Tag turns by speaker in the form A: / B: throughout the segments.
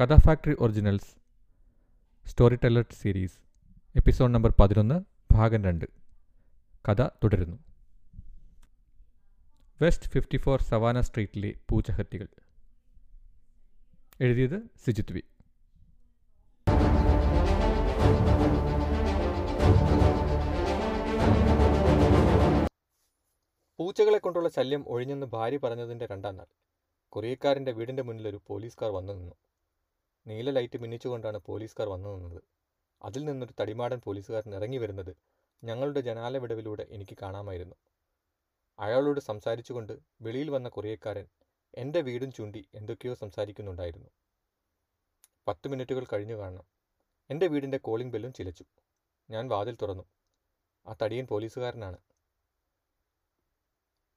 A: Katha factory originals storyteller series episode number പതിനൊന്ന് ഭാഗം രണ്ട്. കഥ തുടരുന്നു. വെസ്റ്റ് ഫിഫ്റ്റി ഫോർ സവാന സ്ട്രീറ്റിലെ പൂച്ചഹത്യകൾ എഴുതിയത് സിജിത് വി.
B: പൂച്ചകളെ കൊണ്ടുള്ള ശല്യം ഒഴിഞ്ഞെന്ന് ഭാര്യ പറഞ്ഞതിന്റെ രണ്ടാം നാൾ. കൊറിയക്കാരന്റെ വീടിന്റെ മുന്നിൽ ഒരു പോലീസ് കാർ വന്നു നിന്നു. നീല ലൈറ്റ് മിന്നിച്ചുകൊണ്ടാണ് പോലീസുകാർ വന്നു നിന്നത്. അതിൽ നിന്നൊരു തടിമാടൻ പോലീസുകാരൻ ഇറങ്ങി വരുന്നത് ഞങ്ങളുടെ ജനാല വിടവിലൂടെ എനിക്ക് കാണാമായിരുന്നു. അയാളോട് സംസാരിച്ചുകൊണ്ട് വെളിയിൽ വന്ന കൊറിയക്കാരൻ എന്റെ വീടും ചൂണ്ടി എന്തൊക്കെയോ സംസാരിക്കുന്നുണ്ടായിരുന്നു. പത്ത് മിനിറ്റുകൾ കഴിഞ്ഞു കാണണം. എന്റെ വീടിന്റെ കോളിംഗ് ബെല്ലും ചിലച്ചു. ഞാൻ വാതിൽ തുറന്നു. ആ തടിയൻ പോലീസുകാരനാണ്.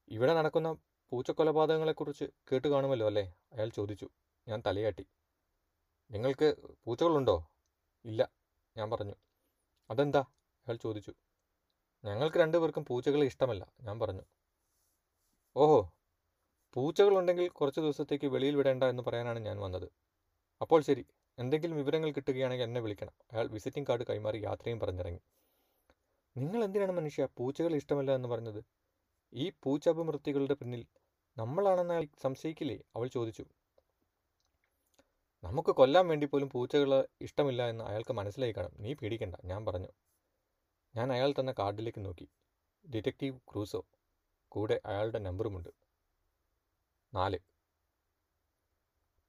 B: ഇവിടെ നടക്കുന്ന പൂച്ചക്കൊലപാതകങ്ങളെക്കുറിച്ച് കേട്ട് കാണുമല്ലോ അല്ലേ? അയാൾ ചോദിച്ചു. ഞാൻ തലയാട്ടി. നിങ്ങൾക്ക് പൂച്ചകളുണ്ടോ? ഇല്ല ഞാൻ പറഞ്ഞു. അതെന്താ? അയാൾ ചോദിച്ചു. ഞങ്ങൾക്ക് രണ്ടുപേർക്കും പൂച്ചകളെ ഇഷ്ടമല്ല ഞാൻ പറഞ്ഞു. ഓഹോ പൂച്ചകളുണ്ടെങ്കിൽ കുറച്ച് ദിവസത്തേക്ക് വെളിയിൽ വിടേണ്ട എന്ന് പറയാനാണ് ഞാൻ വന്നത്. അപ്പോൾ ശരി എന്തെങ്കിലും വിവരങ്ങൾ കിട്ടുകയാണെങ്കിൽ എന്നെ വിളിക്കണം. അയാൾ വിസിറ്റിംഗ് കാർഡ് കൈമാറി യാത്രയും പറഞ്ഞിറങ്ങി. നിങ്ങൾ എന്തിനാണ് മനുഷ്യ പൂച്ചകൾ ഇഷ്ടമല്ല എന്ന് പറഞ്ഞത്? ഈ പൂച്ചപമൃത്തികളുടെ പിന്നിൽ നമ്മളാണെന്ന് അയാൾ സംശയിക്കില്ലേ? അവൾ ചോദിച്ചു. നമുക്ക് കൊല്ലാൻ വേണ്ടി പോലും പൂച്ചകൾ ഇഷ്ടമില്ല എന്ന് അയാൾക്ക് മനസ്സിലായി കാണും. നീ പേടിക്കണ്ട ഞാൻ പറഞ്ഞു. ഞാൻ അയാൾ തന്ന കാർഡിലേക്ക് നോക്കി. Detective Crusoe? കൂടെ അയാളുടെ നമ്പറുമുണ്ട്. നാല്.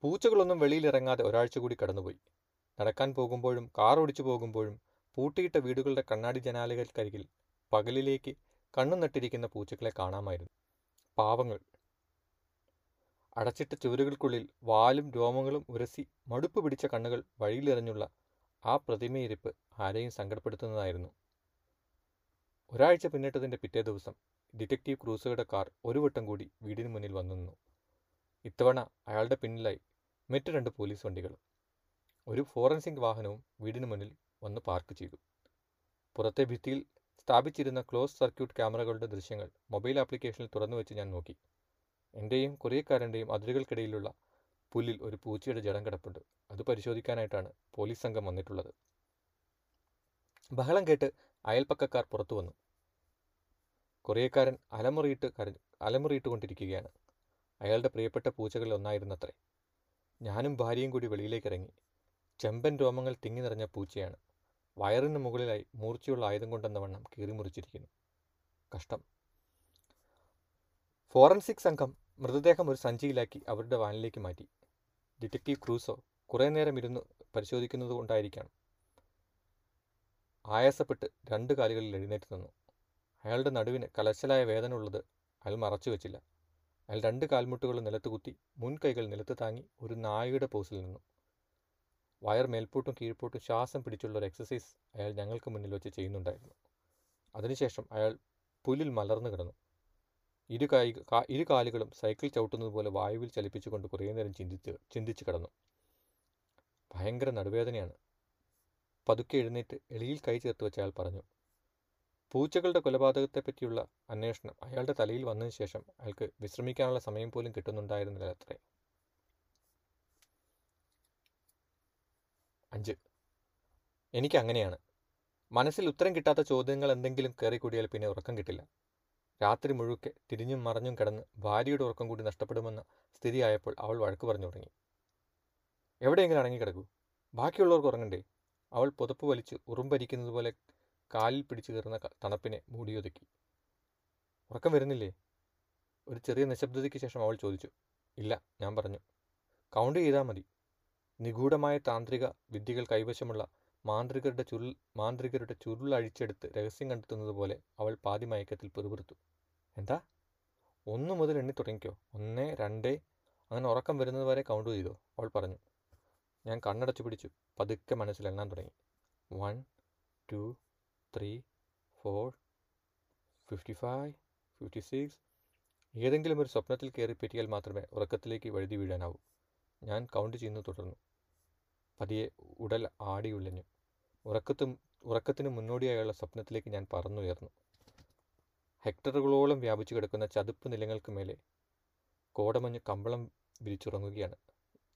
B: പൂച്ചകളൊന്നും വെളിയിലിറങ്ങാതെ ഒരാഴ്ച കൂടി കടന്നുപോയി. നടക്കാൻ പോകുമ്പോഴും കാർ ഓടിച്ചു പോകുമ്പോഴും പൂട്ടിയിട്ട വീടുകളുടെ കണ്ണാടി ജനാലകൾക്കരികിൽ പകലിലേക്ക് കണ്ണു നട്ടിരിക്കുന്ന പൂച്ചകളെ കാണാമായിരുന്നു. പാവങ്ങൾ. അടച്ചിട്ട ചുവരുകൾക്കുള്ളിൽ വാലും രോമങ്ങളും ഉരസി മടുപ്പ് പിടിച്ച കണ്ണുകൾ വഴിയിലെറിഞ്ഞുള്ള ആ പ്രതിമയിരിപ്പ് ആരെയും സങ്കടപ്പെടുത്തുന്നതായിരുന്നു. ഒരാഴ്ച പിന്നിട്ടതിന്റെ പിറ്റേ ദിവസം ഡിറ്റക്റ്റീവ് ക്രൂസോയുടെ കാർ ഒരു വട്ടം കൂടി വീടിന് മുന്നിൽ വന്നു നിന്നു. ഇത്തവണ അയാളുടെ പിന്നിലായി മറ്റ് രണ്ട് പോലീസ് വണ്ടികളും. ഒരു ഫോറൻസിക് വാഹനവും വീടിന് മുന്നിൽ വന്ന് പാർക്ക് ചെയ്തു. പുറത്തെ ഭിത്തിയിൽ സ്ഥാപിച്ചിരുന്ന ക്ലോസ് സർക്യൂട്ട് ക്യാമറകളുടെ ദൃശ്യങ്ങൾ മൊബൈൽ ആപ്ലിക്കേഷനിൽ തുറന്നു വെച്ച് ഞാൻ നോക്കി. എന്റെയും കൊറിയക്കാരന്റെയും അതിരുകൾക്കിടയിലുള്ള പുല്ലിൽ ഒരു പൂച്ചയുടെ ജഡം കിടപ്പുണ്ട്. അത് പരിശോധിക്കാനായിട്ടാണ് പോലീസ് സംഘം വന്നിട്ടുള്ളത്. ബഹളം കേട്ട് അയൽപ്പക്കക്കാർ പുറത്തു വന്നു. കൊറിയക്കാരൻ അലമുറിയിട്ട് കരഞ്ഞു അലമുറിയിട്ട് കൊണ്ടിരിക്കുകയാണ് അയാളുടെ പ്രിയപ്പെട്ട പൂച്ചകളിൽ ഒന്നായിരുന്നത്രേ. ഞാനും ഭാര്യയും കൂടി വെളിയിലേക്ക് ഇറങ്ങി ചെമ്പൻ രോമങ്ങൾ തിങ്ങി നിറഞ്ഞ പൂച്ചയാണ്. വയറിന് മുകളിലായി മൂർച്ചയുള്ള ആയുധം കൊണ്ടെന്ന വണ്ണം കീറിമുറിച്ചിരിക്കുന്നു. കഷ്ടം. ഫോറൻസിക് സംഘം മൃതദേഹം ഒരു സഞ്ചിയിലാക്കി അവരുടെ വാനിലേക്ക് മാറ്റി. ഡിറ്റക്റ്റീവ് ക്രൂസോ കുറേ നേരം ഇരുന്ന് പരിശോധിക്കുന്നത് കൊണ്ടായിരിക്കാം. ആയാസപ്പെട്ട് രണ്ട് കാലുകളിൽ എഴുന്നേറ്റ് നിന്നു. അയാളുടെ നടുവിന് കലശലായ വേദന ഉള്ളത് അയാൾ മറച്ചു വെച്ചില്ല. അയാൾ രണ്ട് കാൽമുട്ടുകൾ നിലത്ത് കുത്തി മുൻകൈകൾ നിലത്ത് താങ്ങി ഒരു നായയുടെ പോസിൽ നിന്നു. വയർ മേൽപോട്ടും കീഴ്പോട്ടും ശ്വാസം പിടിച്ചുള്ള ഒരു എക്സസൈസ് അയാൾ ഞങ്ങൾക്ക് മുന്നിൽ വെച്ച് ചെയ്യുന്നുണ്ടായിരുന്നു. അതിനുശേഷം അയാൾ പുലിൽ മലർന്നു കിടന്നു. ഇരു കൈ ഇരു കാലുകളും സൈക്കിൾ ചവിട്ടുന്നത് പോലെ വായുവിൽ ചലിപ്പിച്ചുകൊണ്ട് കുറേ നേരം ചിന്തിച്ച് ചിന്തിച്ചു കിടന്നു. ഭയങ്കര നടുവേദനയാണ്. പതുക്കെ എഴുന്നേറ്റ് എളിയിൽ കൈ ചേർത്ത് വെച്ച് അയാൾ പറഞ്ഞു പൂച്ചകളുടെ കൊലപാതകത്തെ പറ്റിയുള്ള അന്വേഷണം അയാളുടെ തലയിൽ വന്നതിന് ശേഷം അയാൾക്ക് വിശ്രമിക്കാനുള്ള സമയം പോലും കിട്ടുന്നുണ്ടായിരുന്നില്ല അത്രേ. അഞ്ച് എനിക്ക് അങ്ങനെയാണ് മനസ്സിൽ ഉത്തരം കിട്ടാത്ത ചോദ്യങ്ങൾ എന്തെങ്കിലും കയറിക്കൂടിയാൽ പിന്നെ ഉറക്കം കിട്ടില്ല. രാത്രി മുഴുക്കെ തിരിഞ്ഞും മറഞ്ഞും കിടന്ന് ഭാര്യയുടെ ഉറക്കം കൂടി നഷ്ടപ്പെടുമെന്ന സ്ഥിതിയായപ്പോൾ അവൾ വഴക്ക് പറഞ്ഞു തുടങ്ങി. എവിടെയെങ്കിലും അടങ്ങിക്കിടക്കൂ. ബാക്കിയുള്ളവർക്ക് ഉറങ്ങണ്ടേ? അവൾ പുതപ്പ് വലിച്ച് ഉറുമ്പരിക്കുന്നതുപോലെ കാലിൽ പിടിച്ചു കയറുന്ന തണുപ്പിനെ മൂടിയൊതുക്കി. ഉറക്കം വരുന്നില്ലേ? ഒരു ചെറിയ നിശബ്ദതയ്ക്ക് ശേഷം അവൾ ചോദിച്ചു. ഇല്ല ഞാൻ പറഞ്ഞു. കൗണ്ട് ചെയ്താൽ മതി. നിഗൂഢമായ താന്ത്രിക വിദ്യകൾ കൈവശമുള്ള മാന്ത്രികരുടെ ചുരുൾ മാന്ത്രികരുടെ ചുരുൾ അഴിച്ചെടുത്ത് രഹസ്യം കണ്ടെത്തുന്നത് പോലെ അവൾ പാതിമയക്കത്തിൽ പെറുപിറുത്തു. എന്താ? ഒന്ന് മുതൽ എണ്ണി തുടങ്ങിക്കോ. ഒന്ന് രണ്ട്. അങ്ങനെ ഉറക്കം വരുന്നത് വരെ കൗണ്ട് ചെയ്തോ? അവൾ പറഞ്ഞു. ഞാൻ കണ്ണടച്ചു പിടിച്ചു. പതുക്കെ മനസ്സിൽ എണ്ണാൻ തുടങ്ങി. One two three four fifty five fifty six ഏതെങ്കിലും ഒരു സ്വപ്നത്തിൽ കയറി പറ്റിയാൽ മാത്രമേ ഉറക്കത്തിലേക്ക് വഴുതി വീഴാനാവൂ. ഞാൻ കൗണ്ട് ചെയ്യുന്നത് തുടർന്നു. പതിയെ ഉടൽ ആടി ഉലഞ്ഞു. ഉറക്കത്തും ഉറക്കത്തിന് മുന്നോടിയായുള്ള സ്വപ്നത്തിലേക്ക് ഞാൻ പറന്നുയർന്നു. ഹെക്ടറുകളോളം വ്യാപിച്ചു കിടക്കുന്ന ചതുപ്പ് നിലങ്ങൾക്ക് മേലെ കോടമഞ്ഞ് കമ്പളം വിരിച്ചുറങ്ങുകയാണ്.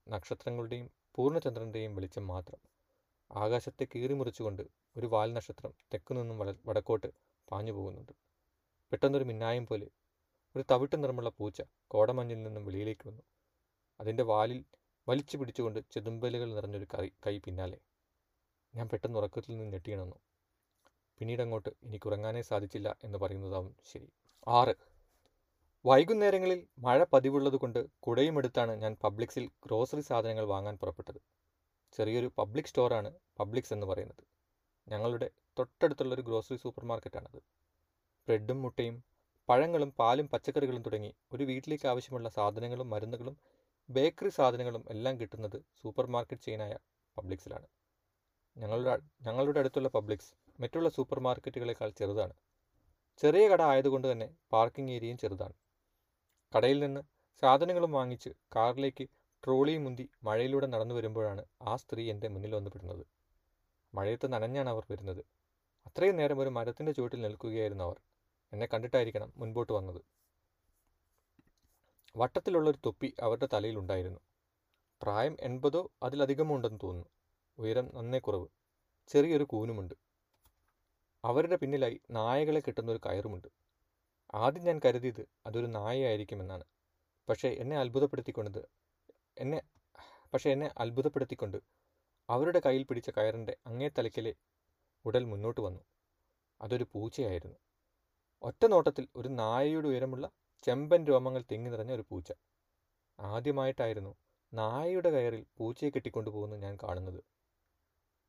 B: നക്ഷത്രങ്ങളുടെയും പൂർണചന്ദ്രന്റെയും വെളിച്ചം മാത്രം. ആകാശത്തെ കീറിമുറിച്ചുകൊണ്ട് ഒരു വാൽ നക്ഷത്രം തെക്കുനിന്നും വട വടക്കോട്ട് പാഞ്ഞു പോകുന്നുണ്ട്. പെട്ടെന്നൊരു മിന്നായം പോലെ ഒരു തവിട്ട് നിറമുള്ള പൂച്ച കോടമഞ്ഞിൽ നിന്നും വെളിയിലേക്ക് വന്നു. അതിന്റെ വാലിൽ വലിച്ചു പിടിച്ചുകൊണ്ട് ചെതുമ്പലുകൾ നിറഞ്ഞൊരു കൈ കൈ പിന്നാലെ. ഞാൻ പെട്ടെന്ന് ഉറക്കത്തിൽ നിന്ന് ഞെട്ടിയണന്നു. പിന്നീട് അങ്ങോട്ട് എനിക്ക് ഉറങ്ങാനേ സാധിച്ചില്ല എന്ന് പറയുന്നതാവും ശരി. ആറ്. വൈകുന്നേരങ്ങളിൽ മഴ പതിവുള്ളതുകൊണ്ട് കുടയുമെടുത്താണ് ഞാൻ പബ്ലിക്സിൽ ഗ്രോസറി സാധനങ്ങൾ വാങ്ങാൻ പുറപ്പെട്ടത്. ചെറിയൊരു പബ്ലിക് സ്റ്റോറാണ് പബ്ലിക്സ് എന്ന് പറയുന്നത്. ഞങ്ങളുടെ തൊട്ടടുത്തുള്ളൊരു ഗ്രോസറി സൂപ്പർ മാർക്കറ്റാണത് ബ്രെഡും മുട്ടയും പഴങ്ങളും പാലും പച്ചക്കറികളും തുടങ്ങി ഒരു വീട്ടിലേക്ക് ആവശ്യമുള്ള സാധനങ്ങളും മരുന്നുകളും ബേക്കറി സാധനങ്ങളും എല്ലാം കിട്ടുന്നത് സൂപ്പർ മാർക്കറ്റ് ചെയിനായ പബ്ലിക്സിലാണ്. ഞങ്ങളുടെ ഞങ്ങളുടെ അടുത്തുള്ള പബ്ലിക്സ് മറ്റുള്ള സൂപ്പർ മാർക്കറ്റുകളെക്കാൾ ചെറുതാണ്. ചെറിയ കട ആയതുകൊണ്ട് തന്നെ പാർക്കിംഗ് ഏരിയയും ചെറുതാണ്. കടയിൽ നിന്ന് സാധനങ്ങളും വാങ്ങിച്ച് കാറിലേക്ക് ട്രോളിയും മുന്തി മഴയിലൂടെ നടന്നു വരുമ്പോഴാണ് ആ സ്ത്രീ എന്റെ മുന്നിൽ വന്നുപെടുന്നത് മഴയത്ത് നനഞ്ഞാണ് അവർ വരുന്നത്. അത്രയും നേരം ഒരു മരത്തിന്റെ ചുവട്ടിൽ നിൽക്കുകയായിരുന്നു അവർ. എന്നെ കണ്ടിട്ടായിരിക്കണം മുൻപോട്ട് വന്നത്. വട്ടത്തിലുള്ളൊരു തൊപ്പി അവരുടെ തലയിലുണ്ടായിരുന്നു പ്രായം എൺപതോ അതിലധികമോ ഉണ്ടെന്ന് തോന്നുന്നു. ഉയരം നന്നേ കുറവ്. ചെറിയൊരു കൂനുമുണ്ട്. അവരുടെ പിന്നിലായി നായകളെ കിട്ടുന്ന ഒരു കയറുമുണ്ട്. ആദ്യം ഞാൻ കരുതിയത് അതൊരു നായയായിരിക്കുമെന്നാണ്. പക്ഷേ എന്നെ അത്ഭുതപ്പെടുത്തിക്കൊണ്ടത് എന്നെ പക്ഷേ എന്നെ അത്ഭുതപ്പെടുത്തിക്കൊണ്ട് അവരുടെ കയ്യിൽ പിടിച്ച കയറിന്റെ അങ്ങേ തലയ്ക്കലെ ഉടൽ മുന്നോട്ട് വന്നു. അതൊരു പൂച്ചയായിരുന്നു. ഒറ്റ നോട്ടത്തിൽ ഒരു നായയുടെ ഉയരമുള്ള ചെമ്പൻ രോമങ്ങൾ തിങ്ങി നിറഞ്ഞ ഒരു പൂച്ച. ആദ്യമായിട്ടായിരുന്നു നായയുടെ കയറിൽ പൂച്ചയെ കെട്ടിക്കൊണ്ടുപോകുന്നു ഞാൻ കാണുന്നത്.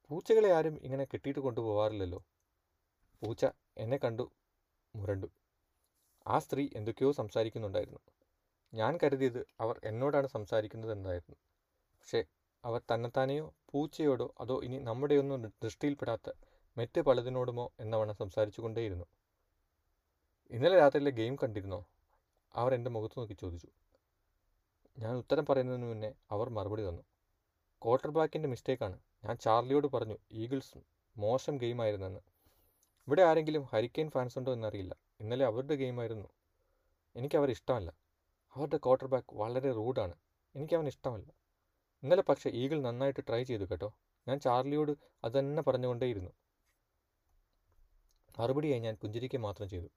B: പൂച്ചകളെ ആരും ഇങ്ങനെ കെട്ടിയിട്ട് കൊണ്ടുപോവാറില്ലല്ലോ. പൂച്ച എന്നെ കണ്ടു മുരണ്ടു. ആ സ്ത്രീ എന്തൊക്കെയോ സംസാരിക്കുന്നുണ്ടായിരുന്നു. ഞാൻ കരുതിയത് അവർ എന്നോടാണ് സംസാരിക്കുന്നത് എന്നായിരുന്നു പക്ഷേ അവർ തന്നെത്താനെയോ പൂച്ചയോടോ അതോ ഇനി നമ്മുടെയൊന്നും ദൃഷ്ടിയിൽപ്പെടാത്ത മറ്റ് പലതിനോടുമോ എന്നവണ്ണം സംസാരിച്ചു കൊണ്ടേയിരുന്നു ഇന്നലെ രാത്രിയിലെ ഗെയിം കണ്ടിരുന്നോ? അവർ എന്റെ മുഖത്ത് നോക്കി ചോദിച്ചു. ഞാൻ ഉത്തരം പറയുന്നതിന് മുന്നേ അവർ മറുപടി തന്നു. ക്വാർട്ടർ ബാക്കിന്റെ മിസ്റ്റേക്കാണ് ഞാൻ ചാർലിയോട് പറഞ്ഞു ഈഗിൾസ് മോശം ഗെയിമായിരുന്നെന്ന് ഇവിടെ ആരെങ്കിലും ഹരിക്കെയിൻ ഫാൻസ് ഉണ്ടോ എന്നറിയില്ല. ഇന്നലെ അവരുടെ ഗെയിമായിരുന്നു എനിക്ക് അവർ ഇഷ്ടമല്ല. അവരുടെ ക്വാർട്ടർ ബാക്ക് വളരെ റൂഡാണ് എനിക്ക് അവൻ ഇഷ്ടമല്ല. ഇന്നലെ പക്ഷേ ഈഗിൾ നന്നായിട്ട് ട്രൈ ചെയ്തു കേട്ടോ. ഞാൻ ചാർലിയോട് അത് തന്നെ പറഞ്ഞുകൊണ്ടേയിരുന്നു. മറുപടിയായി ഞാൻ പുഞ്ചിരിക്കുക മാത്രം ചെയ്തു.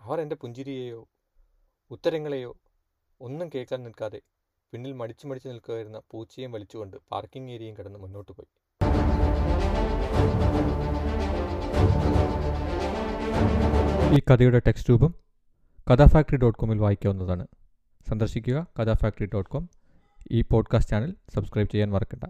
B: അവർ എന്റെ പുഞ്ചിരിയെയോ ഉത്തരങ്ങളെയോ ഒന്നും കേൾക്കാൻ നിൽക്കാതെ പിന്നിൽ മടിച്ചു മടിച്ചു നിൽക്കുകയായിരുന്ന പൂച്ചയും വലിച്ചുകൊണ്ട് പാർക്കിംഗ് ഏരിയയും കടന്ന് മുന്നോട്ട് പോയി.
A: ഈ കഥയുടെ ടെക്സ്റ്റ് രൂപം കഥാഫാക്ടറി ഡോട്ട് കോമിൽ വായിക്കാവുന്നതാണ്. സന്ദർശിക്കുക കഥാഫാക്ടറി ഡോട്ട് കോം ഈ പോഡ്കാസ്റ്റ് ചാനൽ സബ്സ്ക്രൈബ് ചെയ്യാൻ മറക്കണ്ട.